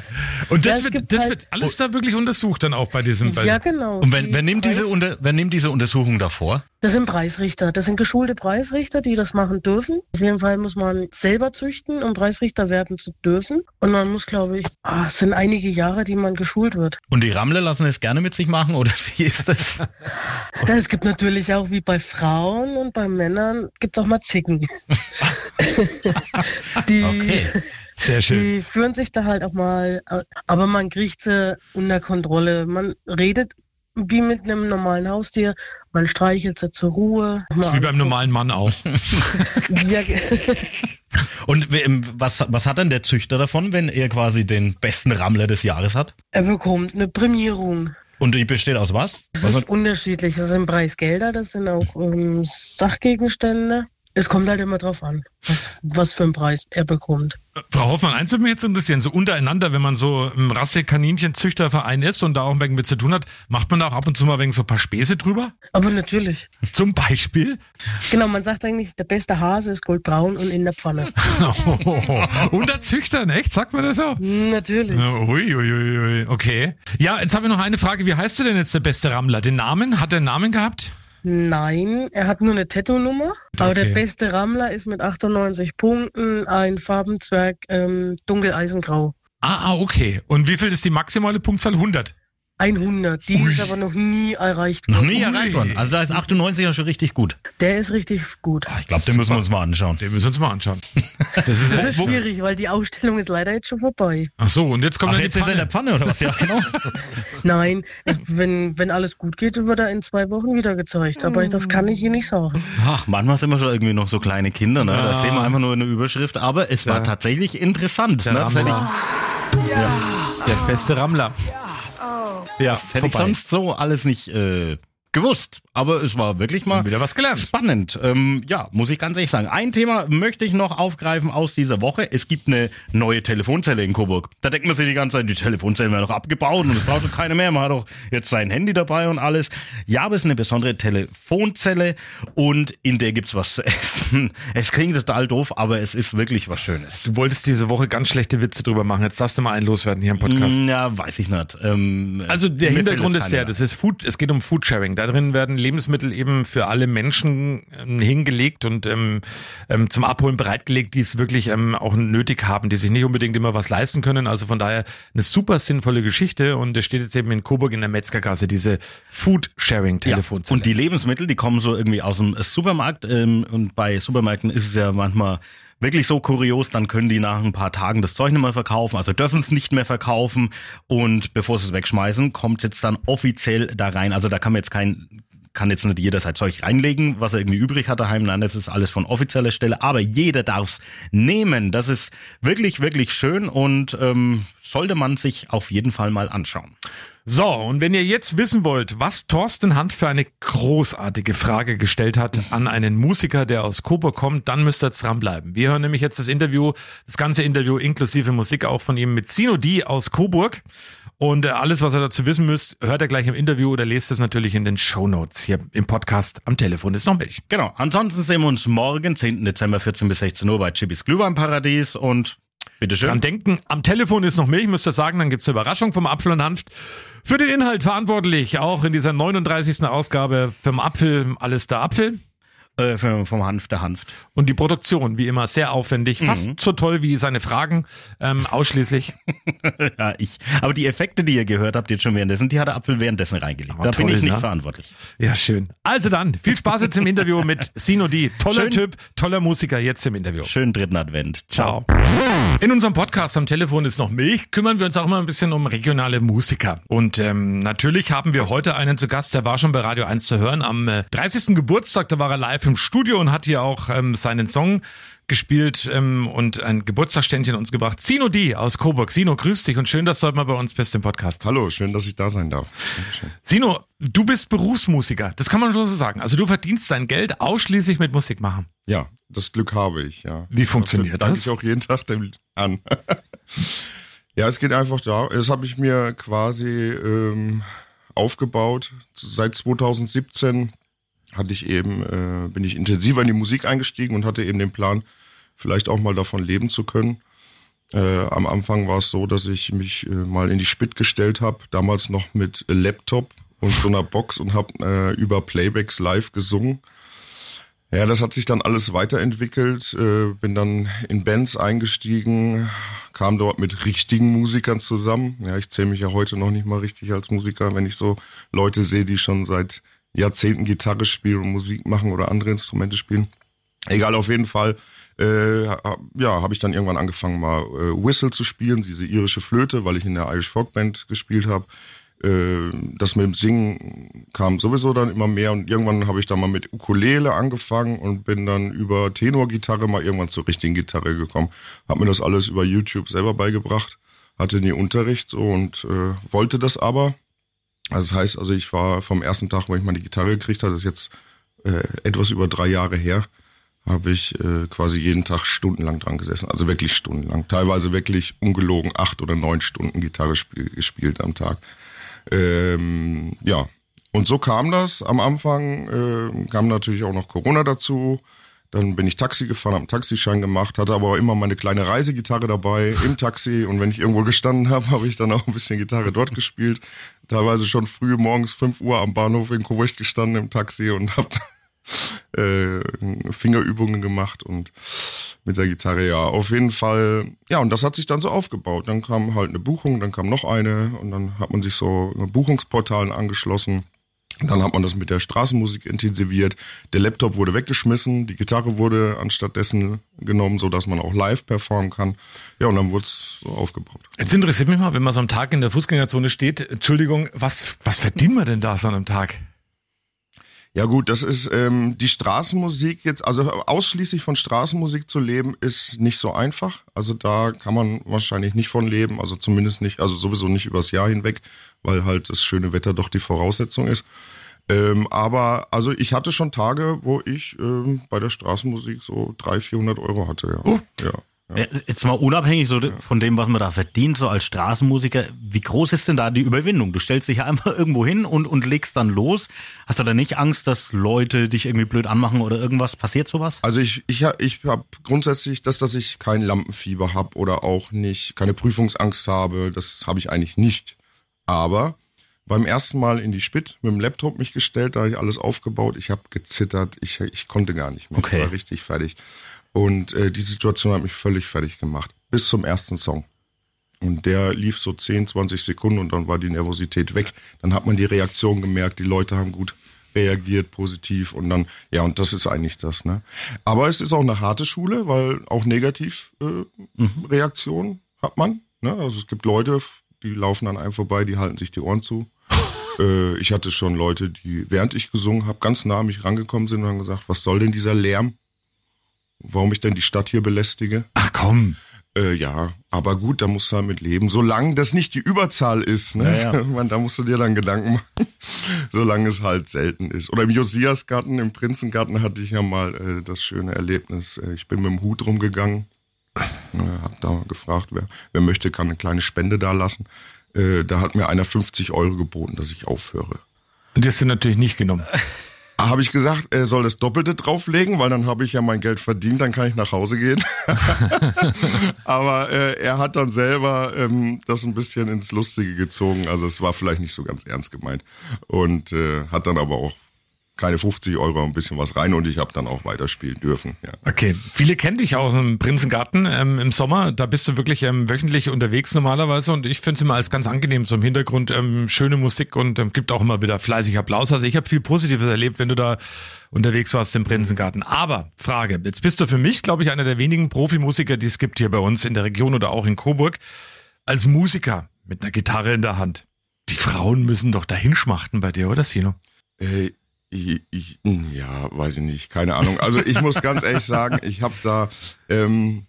Und Ja, das, es wird, das halt- wird alles da wirklich untersucht dann auch bei diesem. Bei ja, genau. Und wer, wer, nimmt diese unter, wer nimmt diese Untersuchung davor? Das sind Preisrichter. Das sind geschulte Preisrichter, die das machen dürfen. Auf jeden Fall muss man selber züchten, um Preisrichter werden zu dürfen. Und man muss, glaube ich, ah, es sind einige Jahre, die man geschult wird. Und die Rammler lassen es gerne mit sich machen oder wie ist das? Ja, es gibt natürlich auch wie bei Frauen und bei Männern gibt es auch mal Zicken. die, Okay. Sehr schön. die führen sich da halt auch mal, aber man kriegt sie unter Kontrolle. Man redet wie mit einem normalen Haustier. Man streichelt sie zur Ruhe. Das ist wie beim normalen Mann auch. Ja, Und ähm, was, was hat denn der Züchter davon, wenn er quasi den besten Rammler des Jahres hat? er bekommt eine Prämierung. Und die besteht aus was? Das was ist unterschiedlich. Das sind Preisgelder, das sind auch ähm, Sachgegenstände. Es kommt halt immer drauf an, was, was für einen Preis er bekommt. Frau Hoffmann, eins würde mich jetzt interessieren, so untereinander, wenn man so im Rasse-Kaninchen-Züchterverein ist und da auch ein wenig mit zu tun hat, macht man da auch ab und zu mal wenig so ein paar Späße drüber? Aber natürlich. Zum Beispiel? Genau, man sagt eigentlich, der beste Hase ist goldbraun und in der Pfanne. Unter Züchtern, echt? Sagt man das so? Natürlich. Uiuiui, okay. Ja, jetzt haben wir noch eine Frage. Wie heißt du denn jetzt der beste Rammler? Den Namen? Hat er einen Namen gehabt? Nein, er hat nur eine Tattoo-Nummer. Aber Okay. der beste Rammler ist mit 98 Punkten ein Farbenzwerg ähm, dunkeleisengrau. Ah, ah, okay. Und wie viel ist die maximale Punktzahl? 100. 100. Die ist aber noch nie erreicht Noch worden. nie erreicht worden. Also da ist 98 ja schon richtig gut. Der ist richtig gut. Ah, Ich glaube, den müssen wir uns mal anschauen. Den müssen wir uns mal anschauen. Das ist, Das ist schwierig, weil die Ausstellung ist leider jetzt schon vorbei. Ach so, und jetzt kommt Ach, dann jetzt die ist er in der Pfanne. Pfanne oder was? Ja, genau. Nein, wenn, wenn alles gut geht, wird er in zwei Wochen wieder gezeigt. Aber das kann ich Ihnen nicht sagen. Ach, manchmal sind wir schon irgendwie noch so kleine Kinder, ne? Ja. sehen wir einfach nur eine Überschrift, aber es war Ja. tatsächlich interessant. Der Ne? Das Rammler. Der beste Rammler. Ja, das hätte ich vorbei. sonst so alles nicht äh, gewusst. Aber es war wirklich mal wieder was gelernt. spannend. Ähm, ja, muss ich ganz ehrlich sagen. Ein Thema möchte ich noch aufgreifen aus dieser Woche. Es gibt eine neue Telefonzelle in Coburg. Da denkt man sich die ganze Zeit, die Telefonzellen werden doch abgebaut und es braucht doch keine mehr. Man hat doch jetzt sein Handy dabei und alles. Ja, aber es ist eine besondere Telefonzelle und in der gibt's was zu essen. Es klingt total doof, aber es ist wirklich was Schönes. Du wolltest diese Woche ganz schlechte Witze drüber machen. Jetzt darfst du mal einen loswerden hier im Podcast. Ja, weiß ich nicht. Ähm, Also der Hintergrund ist keiner das ist Food, es geht um Foodsharing. Da drin werden Lebensmittel eben für alle Menschen ähm, hingelegt und ähm, ähm, zum Abholen bereitgelegt, die es wirklich ähm, auch nötig haben, die sich nicht unbedingt immer was leisten können. Also von daher eine super sinnvolle Geschichte und es steht jetzt eben in Coburg in der Metzgergasse diese Foodsharing-Telefonzelle. Und die Lebensmittel, die kommen so irgendwie aus dem Supermarkt. Ähm, und bei Supermärkten ist es ja manchmal wirklich so kurios, dann können die nach ein paar Tagen das Zeug nicht mehr verkaufen, also dürfen es nicht mehr verkaufen. Und bevor sie es wegschmeißen, kommt es jetzt dann offiziell da rein. Also da kann man jetzt kein kann jetzt nicht jeder sein Zeug reinlegen, was er irgendwie übrig hat daheim. Nein, das ist alles von offizieller Stelle. Aber jeder darf's nehmen. Das ist wirklich, wirklich schön und ähm, sollte man sich auf jeden Fall mal anschauen. So, und wenn ihr jetzt wissen wollt, was Thorsten Hand für eine großartige Frage gestellt hat an einen Musiker, der aus Coburg kommt, dann müsst ihr dranbleiben. Wir hören nämlich jetzt das Interview, das ganze Interview inklusive Musik auch von ihm mit Sino D aus Coburg. Und äh, alles, was ihr dazu wissen müsst, hört ihr gleich im Interview oder lest es natürlich in den Shownotes hier im Podcast. Am Telefon ist noch Milch. Genau. Ansonsten sehen wir uns morgen, 10. Dezember, 14 bis 16 Uhr bei Chibbys Glühweinparadies und bitteschön. Dran denken, am Telefon ist noch Milch, müsst ihr sagen, dann gibt's eine Überraschung vom Apfel und Hanft. Für den Inhalt verantwortlich, auch in dieser 39. Ausgabe vom Apfel, alles der Apfel. Äh, vom Hanf der Hanft. Und die Produktion, wie immer, sehr aufwendig, fast Mhm. so toll wie seine Fragen, ähm, ausschließlich. ja, ich. Aber die Effekte, die ihr gehört habt jetzt schon währenddessen, die hat der Apfel währenddessen reingelegt. Oh, da bin toll, ich nicht ne? verantwortlich. Ja, schön. Also dann, viel Spaß jetzt im Interview mit Sino D. Toller Schön. Typ, toller Musiker, jetzt im Interview. Schönen dritten Advent. Ciao. In unserem Podcast am Telefon ist noch Milch, kümmern wir uns auch immer ein bisschen um regionale Musiker. Und ähm, natürlich haben wir heute einen zu Gast, der war schon bei Radio 1 zu hören. Am äh, 30. Geburtstag, da war er live im Studio und hat hier auch ähm, seinen Song gespielt ähm, und ein Geburtstagsständchen uns gebracht. Sino D aus Coburg. Sino, grüß dich und schön, dass du heute mal bei uns bist im Podcast. Hallo, schön, dass ich da sein darf. Dankeschön. Sino, du bist Berufsmusiker, das kann man schon so sagen. Also du verdienst dein Geld ausschließlich mit Musik machen. Ja, das Glück habe ich, ja. Wie funktioniert Danke das? ich auch jeden Tag dem an. ja, es geht einfach da. Das habe ich mir quasi ähm, aufgebaut. Seit 2017 hatte ich eben, äh, bin ich intensiver in die Musik eingestiegen und hatte eben den Plan, vielleicht auch mal davon leben zu können. Äh, am Anfang war es so, dass ich mich äh, mal in die Spit gestellt habe, damals noch mit Laptop und so einer Box und habe äh, über Playbacks live gesungen. Ja, das hat sich dann alles weiterentwickelt, äh, bin dann in Bands eingestiegen, kam dort mit richtigen Musikern zusammen. Ja, ich zähle mich ja heute noch nicht mal richtig als Musiker, wenn ich so Leute sehe, die schon seit Jahrzehnten Gitarre spielen und Musik machen oder andere Instrumente spielen. Egal, auf jeden Fall äh, ja, habe ich dann irgendwann angefangen mal äh, Whistle zu spielen, diese irische Flöte, weil ich in der Irish Folk Band gespielt habe. Äh, das mit dem Singen kam sowieso dann immer mehr und irgendwann habe ich dann mal mit Ukulele angefangen und bin dann über Tenorgitarre mal irgendwann zur richtigen Gitarre gekommen. Habe mir das alles über YouTube selber beigebracht, hatte nie Unterricht und äh, wollte das aber. Also das heißt, also ich war vom ersten Tag, wo ich meine Gitarre gekriegt habe, das ist jetzt äh, etwas über drei Jahre her, habe ich äh, quasi jeden Tag stundenlang dran gesessen. Also wirklich stundenlang. Teilweise wirklich ungelogen acht oder neun Stunden Gitarre spiel, gespielt am Tag. Ähm, ja. Und so kam das. Am Anfang äh, kam natürlich auch noch Corona dazu. Dann bin ich Taxi gefahren, habe einen Taxischein gemacht, hatte aber immer meine kleine Reisegitarre dabei im Taxi. Und wenn ich irgendwo gestanden habe, habe ich dann auch ein bisschen Gitarre dort gespielt. Teilweise schon früh morgens 5 Uhr am Bahnhof in Coburg gestanden im Taxi und habe äh, Fingerübungen gemacht und mit der Gitarre, ja, auf jeden Fall. Ja, und das hat sich dann so aufgebaut. Dann kam halt eine Buchung, dann kam noch eine und dann hat man sich so Buchungsportalen angeschlossen. Dann hat man das mit der Straßenmusik intensiviert. Der Laptop wurde weggeschmissen, die Gitarre wurde anstattdessen genommen, so dass man auch live performen kann. Ja, und dann wurde es so aufgebaut. Jetzt interessiert mich mal, wenn man so am Tag in der Fußgängerzone steht, Entschuldigung, was, was verdient man denn da so an einem Tag? Ja gut, das ist ähm, die Straßenmusik jetzt, also ausschließlich von Straßenmusik zu leben, ist nicht so einfach. Also da kann man wahrscheinlich nicht von leben, also zumindest nicht, also sowieso nicht übers Jahr hinweg, weil halt das schöne Wetter doch die Voraussetzung ist. Ähm, aber also ich hatte schon Tage, wo ich ähm, bei der Straßenmusik so 300, 400 Euro hatte. Ja. Oh. ja. Ja. Jetzt mal unabhängig so von dem, was man da verdient, so als Straßenmusiker, wie groß ist denn da die Überwindung? Du stellst dich ja einfach irgendwo hin und, und legst dann los. Hast du da nicht Angst, dass Leute dich irgendwie blöd anmachen oder irgendwas? Passiert sowas? Also ich, ich, ich habe grundsätzlich das, dass ich kein Lampenfieber habe oder auch nicht, keine Prüfungsangst habe, das habe ich eigentlich nicht. Aber beim ersten Mal in die Spit mit dem Laptop mich gestellt, da habe ich alles aufgebaut, ich habe gezittert, ich, ich konnte gar nicht mehr, okay. ich war richtig fertig. Und äh, die Situation hat mich völlig fertig gemacht. Bis zum ersten Song. Und der lief so 10, 20 Sekunden und dann war die Nervosität weg. Dann hat man die Reaktion gemerkt, die Leute haben gut reagiert, positiv und dann, ja, und das ist eigentlich das, ne? Aber es ist auch eine harte Schule, weil auch negativ äh, mhm. Reaktionen hat man. Ne? Also es gibt Leute, die laufen an einem vorbei, die halten sich die Ohren zu. äh, ich hatte schon Leute, die, während ich gesungen habe, ganz nah an mich rangekommen sind und haben gesagt, was soll denn dieser Lärm? Warum ich denn die Stadt hier belästige. Ach komm. Äh, ja, aber gut, da musst du damit leben. Solange das nicht die Überzahl ist, ne? Ja, ja. Man, da musst du dir dann Gedanken machen. Solange es halt selten ist. Oder im Josiasgarten, im Prinzengarten hatte ich ja mal äh, das schöne Erlebnis. Äh, ich bin mit dem Hut rumgegangen, äh, hab da gefragt, wer, wer möchte, kann eine kleine Spende da lassen. Äh, da hat mir einer 50 Euro geboten, dass ich aufhöre. Und das sind natürlich nicht genommen. habe ich gesagt, er soll das Doppelte drauflegen, weil dann habe ich ja mein Geld verdient, dann kann ich nach Hause gehen. Aber äh, er hat dann selber ähm, das ein bisschen ins Lustige gezogen. Also es war vielleicht nicht so ganz ernst gemeint. Und äh, hat dann aber auch keine 50 Euro, ein bisschen was rein und ich habe dann auch weiterspielen dürfen. Ja. Okay, viele kennen dich aus dem Prinzengarten ähm, im Sommer. Da bist du wirklich ähm, wöchentlich unterwegs normalerweise und ich finde es immer als ganz angenehm so im Hintergrund ähm, schöne Musik und ähm, gibt auch immer wieder fleißig Applaus. Also ich habe viel Positives erlebt, wenn du da unterwegs warst im Prinzengarten. Aber Frage, jetzt bist du für mich, glaube ich, einer der wenigen Profimusiker, die es gibt hier bei uns in der Region oder auch in Coburg. Als Musiker mit einer Gitarre in der Hand. Die Frauen müssen doch dahin schmachten bei dir, oder Sino? Äh, ich, ich, ja, weiß ich nicht, keine Ahnung. Also ich muss ganz ehrlich sagen, ich habe da, ähm,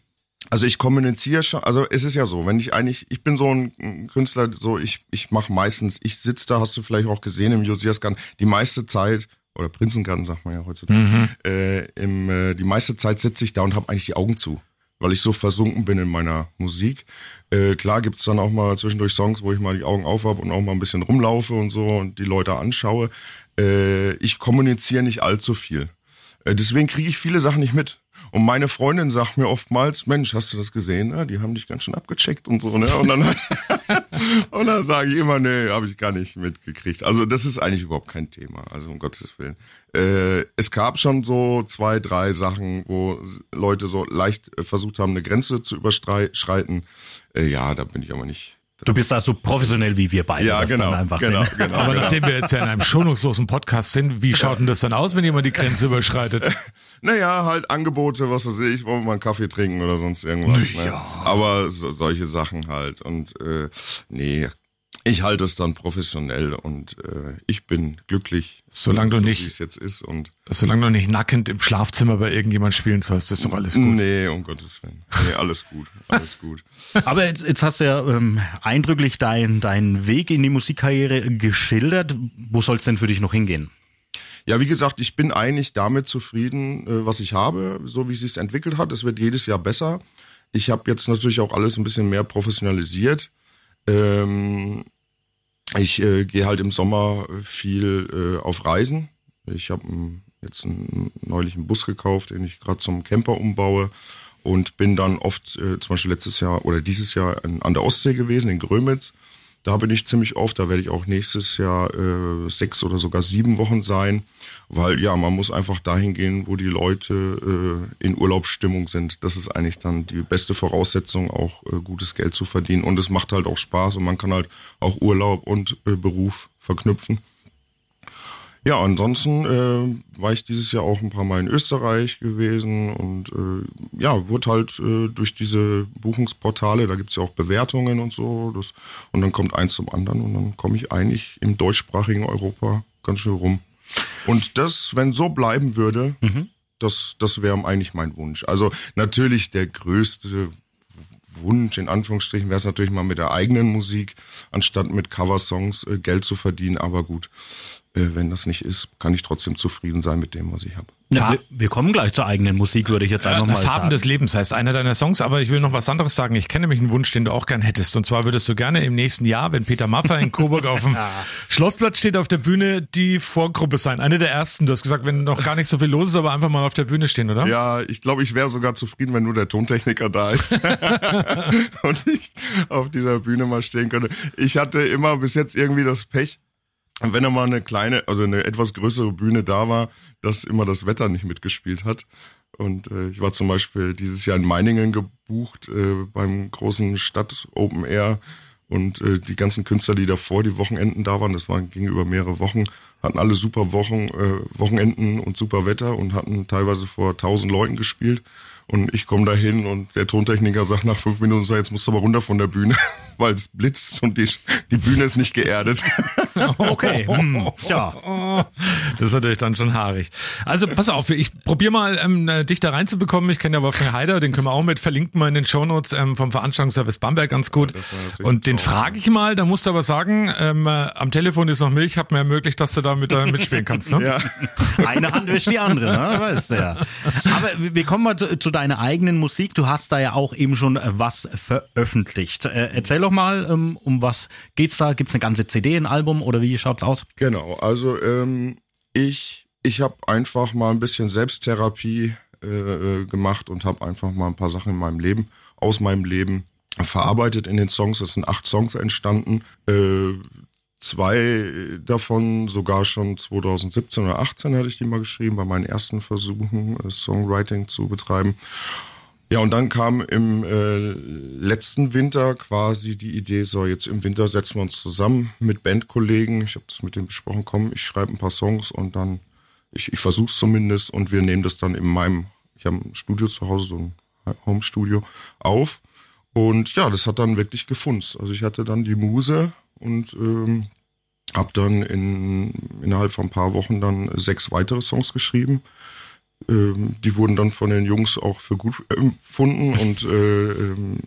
also ich kommuniziere schon, also es ist ja so, wenn ich eigentlich, ich bin so ein Künstler, so ich, ich mache meistens, ich sitze da, hast du vielleicht auch gesehen im Josiasgarten, die meiste Zeit, oder Prinzengarten sagt man ja heutzutage, mhm. äh, im, äh, die meiste Zeit sitze ich da und habe eigentlich die Augen zu. Weil ich so versunken bin in meiner Musik. Äh, klar gibt's dann auch mal zwischendurch Songs, wo ich mal die Augen auf habe und auch mal ein bisschen rumlaufe und so und die Leute anschaue. Äh, ich kommuniziere nicht allzu viel. Äh, deswegen kriege ich viele Sachen nicht mit. Und meine Freundin sagt mir oftmals, Mensch, hast du das gesehen? Ne? Die haben dich ganz schön abgecheckt und so. Ne? Und dann, und dann sage ich immer, nee, habe ich gar nicht mitgekriegt. Also das ist eigentlich überhaupt kein Thema. Also um Gottes Willen. Äh, es gab schon so zwei, drei Sachen, wo Leute so leicht äh, versucht haben, eine Grenze zu überschreiten. Äh, ja, da bin ich aber nicht Du bist da so professionell wie wir beide. Ja, das genau. Dann einfach genau, sind. genau Aber genau. nachdem wir jetzt ja in einem schonungslosen Podcast sind, wie schaut denn das dann aus, wenn jemand die Grenze überschreitet? Naja, halt Angebote, was weiß ich, wollen wir mal einen Kaffee trinken oder sonst irgendwas. Ne? Aber so, solche Sachen halt. Und äh, nee, ich halte es dann professionell und äh, ich bin glücklich, Solange du so nicht- wie es jetzt ist. Und Solange du nicht nackend im Schlafzimmer bei irgendjemand spielen sollst, ist doch alles gut. nee, um Gottes Willen. Nee, alles gut, alles gut. Aber jetzt, jetzt hast du ja ähm, eindrücklich deinen deinen Weg in die Musikkarriere geschildert. Wo soll es denn für dich noch hingehen? Ja, wie gesagt, ich bin eigentlich damit zufrieden, äh, was ich habe, so wie es sich entwickelt hat. Es wird jedes Jahr besser. Ich habe jetzt natürlich auch alles ein bisschen mehr professionalisiert. Ähm, ich äh, gehe halt im Sommer viel äh, auf Reisen. Ich habe jetzt einen, neulich einen Bus gekauft, den ich gerade zum Camper umbaue und bin dann oft, äh, zum Beispiel letztes Jahr oder dieses Jahr an der Ostsee gewesen, in Grömitz. Da bin ich ziemlich oft, da werde ich auch nächstes Jahr äh, sechs oder sogar sieben Wochen sein, weil ja, man muss einfach dahin gehen, wo die Leute äh, in Urlaubsstimmung sind. Das ist eigentlich dann die beste Voraussetzung, auch äh, gutes Geld zu verdienen. Und es macht halt auch Spaß und man kann halt auch Urlaub und äh, Beruf verknüpfen. Ja, ansonsten äh, war ich dieses Jahr auch ein paar Mal in Österreich gewesen und äh, ja, wurde halt äh, durch diese Buchungsportale, da gibt's ja auch Bewertungen und so, das, und dann kommt eins zum anderen und dann komme ich eigentlich im deutschsprachigen Europa ganz schön rum. Und das, wenn so bleiben würde, das, das wäre eigentlich mein Wunsch. Also natürlich der größte Wunsch, in Anführungsstrichen, wäre es natürlich mal mit der eigenen Musik, anstatt mit Coversongs äh, Geld zu verdienen. Aber gut, wenn das nicht ist, kann ich trotzdem zufrieden sein mit dem, was ich habe. Ja, wir, wir kommen gleich zur eigenen Musik, würde ich jetzt einfach Äh, mal Farben sagen. des Lebens heißt einer deiner Songs, aber ich will noch was anderes sagen. Ich kenne nämlich einen Wunsch, den du auch gern hättest. Und zwar würdest du gerne im nächsten Jahr, wenn Peter Maffay in Coburg auf dem Schlossplatz steht, auf der Bühne die Vorgruppe sein. Eine der ersten. Du hast gesagt, wenn noch gar nicht so viel los ist, aber einfach mal auf der Bühne stehen, oder? Ja, ich glaube, ich wäre sogar zufrieden, wenn nur der Tontechniker da ist und ich auf dieser Bühne mal stehen könnte. Ich hatte immer bis jetzt irgendwie das Pech, wenn da mal eine kleine, also eine etwas größere Bühne da war, dass immer das Wetter nicht mitgespielt hat. Und äh, ich war zum Beispiel dieses Jahr in Meiningen gebucht äh, beim großen Stadt Open Air und äh, die ganzen Künstler, die davor die Wochenenden da waren, das waren ging über mehrere Wochen, hatten alle super Wochen, äh, Wochenenden und super Wetter und hatten teilweise vor tausend Leuten gespielt. Und ich komme da hin und der Tontechniker sagt nach fünf Minuten, so, jetzt musst du aber runter von der Bühne, weil es blitzt und die, die Bühne ist nicht geerdet. Okay, hm, ja. Das ist natürlich dann schon haarig. Also pass auf, ich probiere mal ähm, äh, dich da reinzubekommen. Ich kenne ja Wolfgang Heider, den können wir auch mit verlinken mal in den Shownotes ähm, vom Veranstaltungsservice Bamberg ganz gut. Und den frage ich mal, da musst du aber sagen, ähm, äh, am Telefon ist noch Milch, hat mir ermöglicht, dass du da mit, äh, mitspielen kannst. Ne? ja. Eine Hand wäscht die andere, ne? Weißt du ja. Aber wir kommen mal zu, zu deiner eigenen Musik. Du hast da ja auch eben schon äh, was veröffentlicht. Äh, erzähl doch mal, ähm, um was geht's da? Gibt's eine ganze CD, ein Album oder wie schaut's aus? Genau, also ähm, ich, ich habe einfach mal ein bisschen Selbsttherapie äh, äh, gemacht und habe einfach mal ein paar Sachen in meinem Leben, aus meinem Leben verarbeitet in den Songs. Es sind acht Songs entstanden. Äh, zwei davon sogar schon 2017 oder 18 hatte ich die mal geschrieben, bei meinen ersten Versuchen, äh, Songwriting zu betreiben. Ja, und dann kam im äh, letzten Winter quasi die Idee, so jetzt im Winter setzen wir uns zusammen mit Bandkollegen. Ich habe das mit denen besprochen, komm, ich schreibe ein paar Songs und dann, ich, ich versuche es zumindest und wir nehmen das dann in meinem, ich habe ein Studio zu Hause, so ein Home-Studio auf. Und ja, das hat dann wirklich gefunzt. Also ich hatte dann die Muse und ähm, habe dann in, innerhalb von ein paar Wochen dann sechs weitere Songs geschrieben. Ähm, die wurden dann von den Jungs auch für gut empfunden und äh, ähm,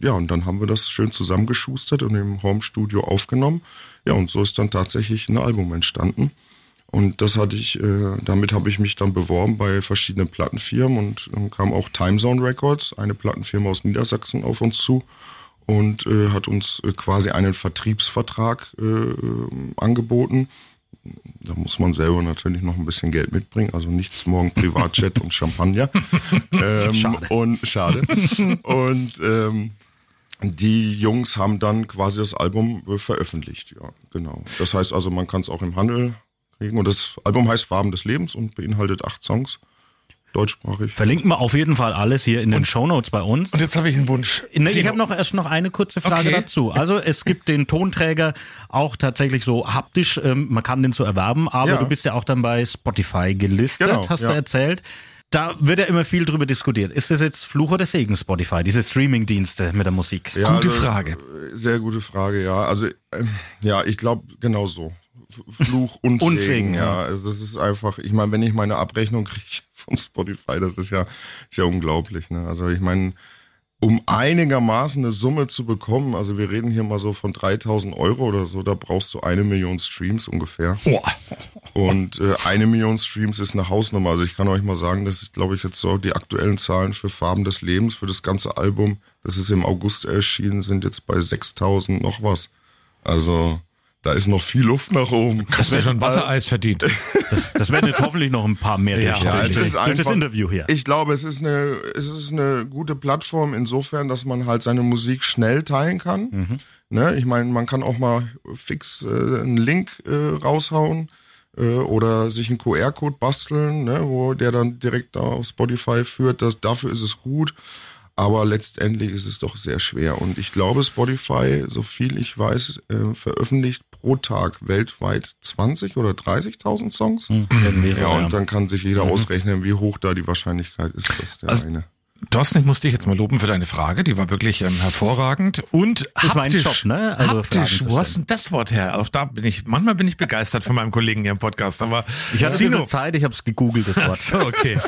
ja, und dann haben wir das schön zusammengeschustert und im Home-Studio aufgenommen. Ja, und so ist dann tatsächlich ein Album entstanden. Und das hatte ich, äh, damit habe ich mich dann beworben bei verschiedenen Plattenfirmen und dann kam auch Timezone Records, eine Plattenfirma aus Niedersachsen, auf uns zu und äh, hat uns äh, quasi einen Vertriebsvertrag äh, äh, angeboten. Da muss man selber natürlich noch ein bisschen Geld mitbringen, also nichts morgen Privatjet und Champagner. ähm, schade. Und schade. und ähm, die Jungs haben dann quasi das Album veröffentlicht, ja, genau. Das heißt also, man kann es auch im Handel kriegen. Und das Album heißt Farben des Lebens und beinhaltet acht Songs. Deutschsprachig. Verlinken wir auf jeden Fall alles hier in den Show Notes bei uns. Und jetzt habe ich einen Wunsch. Ne, ich habe noch erst noch eine kurze Frage okay. dazu. Also es gibt den Tonträger auch tatsächlich so haptisch, ähm, man kann den so erwerben, aber ja. du bist ja auch dann bei Spotify gelistet, genau, hast ja. du erzählt. Da wird ja immer viel drüber diskutiert. Ist das jetzt Fluch oder Segen Spotify, diese Streaming-Dienste mit der Musik? Ja, gute also, Frage. Sehr gute Frage, ja. Also ähm, ja, ich glaube genau so. Fluch und, und Segen. Ja. Also es ist einfach, ich meine, wenn ich meine Abrechnung kriege von Spotify, das ist ja, ist ja unglaublich. Ne? Also ich meine, um einigermaßen eine Summe zu bekommen, also wir reden hier mal so von 3000 Euro oder so, da brauchst du eine Million Streams ungefähr. Boah. Und äh, eine Million Streams ist eine Hausnummer. Also ich kann euch mal sagen, das ist, glaube ich, jetzt so die aktuellen Zahlen für Farben des Lebens, für das ganze Album, das ist im August erschienen, sind jetzt bei 6000 noch was. Also da ist noch viel Luft nach oben. Hast du ja schon Wassereis verdient. Das, das werden jetzt hoffentlich noch ein paar mehr. Ja, ja es ist einfach, das Interview hier. Ich glaube, es ist, eine, es ist eine gute Plattform insofern, dass man halt seine Musik schnell teilen kann. Mhm. Ne? Ich meine, man kann auch mal fix äh, einen Link äh, raushauen äh, oder sich einen QR-Code basteln, ne? wo der dann direkt auf Spotify führt. Das, dafür ist es gut. Aber letztendlich ist es doch sehr schwer. Und ich glaube, Spotify, so viel ich weiß, äh, veröffentlicht pro Tag weltweit 20 oder 30.000 Songs. Mhm. Ja, und dann kann sich jeder mhm. ausrechnen, wie hoch da die Wahrscheinlichkeit ist, dass der also, eine. Thorsten, ich muss dich jetzt mal loben für deine Frage, die war wirklich ähm, hervorragend und das ist mein Job, ne? Also haptisch, wo hast denn das Wort her? Auch da bin ich, manchmal bin ich begeistert von meinem Kollegen hier im Podcast, aber ich hatte Sino, Zeit, ich habe es gegoogelt, das Wort. so, okay.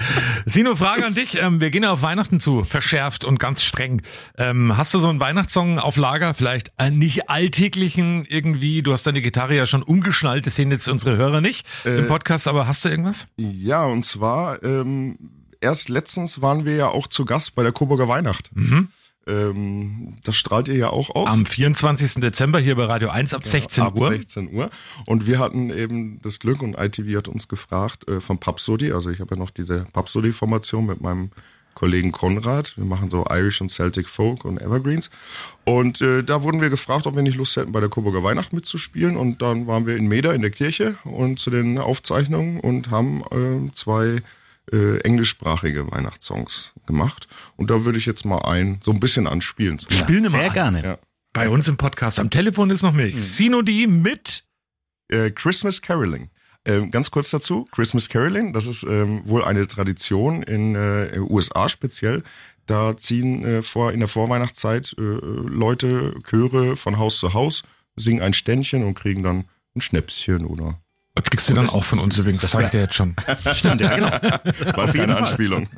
Sino, Frage an dich, ähm, wir gehen ja auf Weihnachten zu, verschärft und ganz streng. Ähm, hast du so einen Weihnachtssong auf Lager, vielleicht einen nicht alltäglichen irgendwie, du hast deine Gitarre ja schon umgeschnallt, das sehen jetzt unsere Hörer nicht äh, im Podcast, aber hast du irgendwas? Ja, und zwar ähm, erst letztens waren wir ja auch zu Gast bei der Coburger Weihnacht. Mhm. Ähm, das strahlt ihr ja auch aus. Am 24. Dezember hier bei Radio 1 ab 16 ja, ab Uhr. 16 Uhr. Und wir hatten eben das Glück und ITV hat uns gefragt äh, von Papsody. Also ich habe ja noch diese Papsody-Formation mit meinem Kollegen Konrad. Wir machen so Irish und Celtic Folk und Evergreens. Und äh, da wurden wir gefragt, ob wir nicht Lust hätten, bei der Coburger Weihnacht mitzuspielen. Und dann waren wir in Meda in der Kirche und zu den Aufzeichnungen und haben äh, zwei äh, englischsprachige Weihnachtssongs gemacht. Und da würde ich jetzt mal ein, so ein bisschen anspielen. Ja, Spielen sehr mal gerne. Ja. Bei uns im Podcast. Am Telefon ist noch Milch. Mhm. Sinodi mit äh, Christmas Caroling. Ähm, ganz kurz dazu, Christmas Caroling, das ist ähm, wohl eine Tradition in äh, USA speziell. Da ziehen äh, vor, in der Vorweihnachtszeit äh, Leute, Chöre von Haus zu Haus, singen ein Ständchen und kriegen dann ein Schnäpschen oder Kriegst du dann auch von uns übrigens, das sagt er jetzt schon. Stimmt, ja, genau. War keine Anspielung.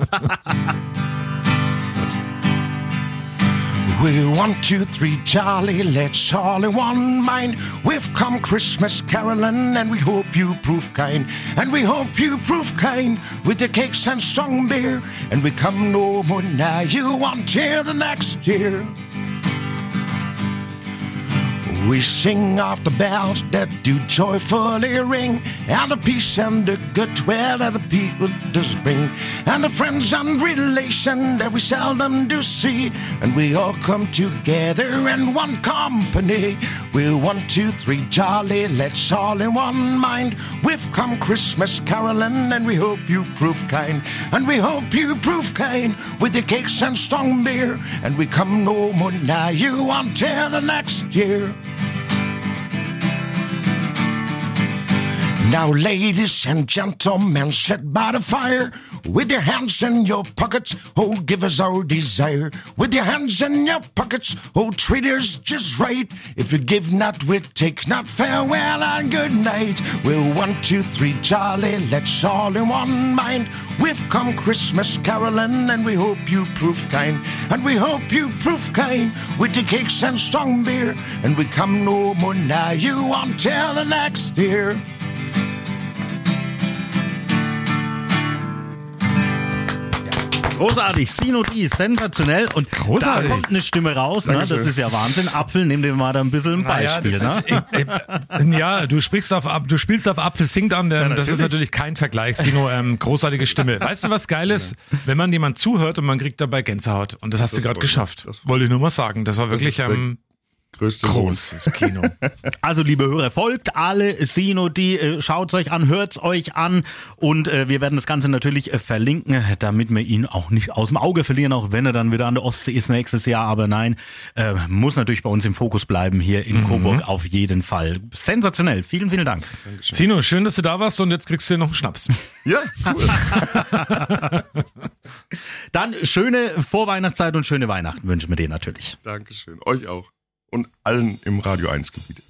We one, two, three, jolly, let's all in one mind. We've come Christmas caroling, and we hope you prove kind. And we hope you prove kind with the cakes and strong beer. And we come no more now, you want till the next year. We sing off the bells that do joyfully ring, and the peace and the goodwill that the people does bring, and the friends and relation that we seldom do see, and we all come together in one company. We're one, two, three, jolly, let's all in one mind. We've come Christmas caroling, and we hope you prove kind, and we hope you prove kind with the cakes and strong beer, and we come no more now you until the next year. Now, ladies and gentlemen, sit by the fire with your hands in your pockets. Oh, give us our desire with your hands in your pockets. Oh, treat us just right. If you give not, we take not. Farewell and good night. We're one, two, three, jolly. Let's all in one mind. We've come Christmas caroling, and we hope you prove kind. And we hope you prove kind with the cakes and strong beer. And we come no more now. You until the next year. Großartig, Sino D, sensationell. Und Großartig. da kommt eine Stimme raus, ne? das ist ja Wahnsinn. Apfel, nimm dir mal da ein bisschen ein Beispiel. das ne? ist, ja, du sprichst auf, du spielst auf Apfel singt an, ähm, das ist natürlich kein Vergleich, Sino, ähm, großartige Stimme. Weißt du, was geil ist? Wenn man jemand zuhört und man kriegt dabei Gänsehaut. Und das hast du gerade geschafft. Das Wollte ich nur mal sagen. Das war wirklich der ähm, Größte großes Kino. Also, liebe Hörer, folgt alle Sino, die äh, schaut euch an, hört's euch an und äh, wir werden das Ganze natürlich äh, verlinken, damit wir ihn auch nicht aus dem Auge verlieren, auch wenn er dann wieder an der Ostsee ist nächstes Jahr. Aber nein, äh, muss natürlich bei uns im Fokus bleiben hier in Coburg auf jeden Fall. Sensationell. Vielen, vielen Dank. Sino, schön, dass du da warst und jetzt kriegst du noch einen Schnaps. Ja, cool. Dann schöne Vorweihnachtszeit und schöne Weihnachten wünschen wir dir natürlich. Dankeschön. Euch auch. Und allen im Radio 1 Gebiet.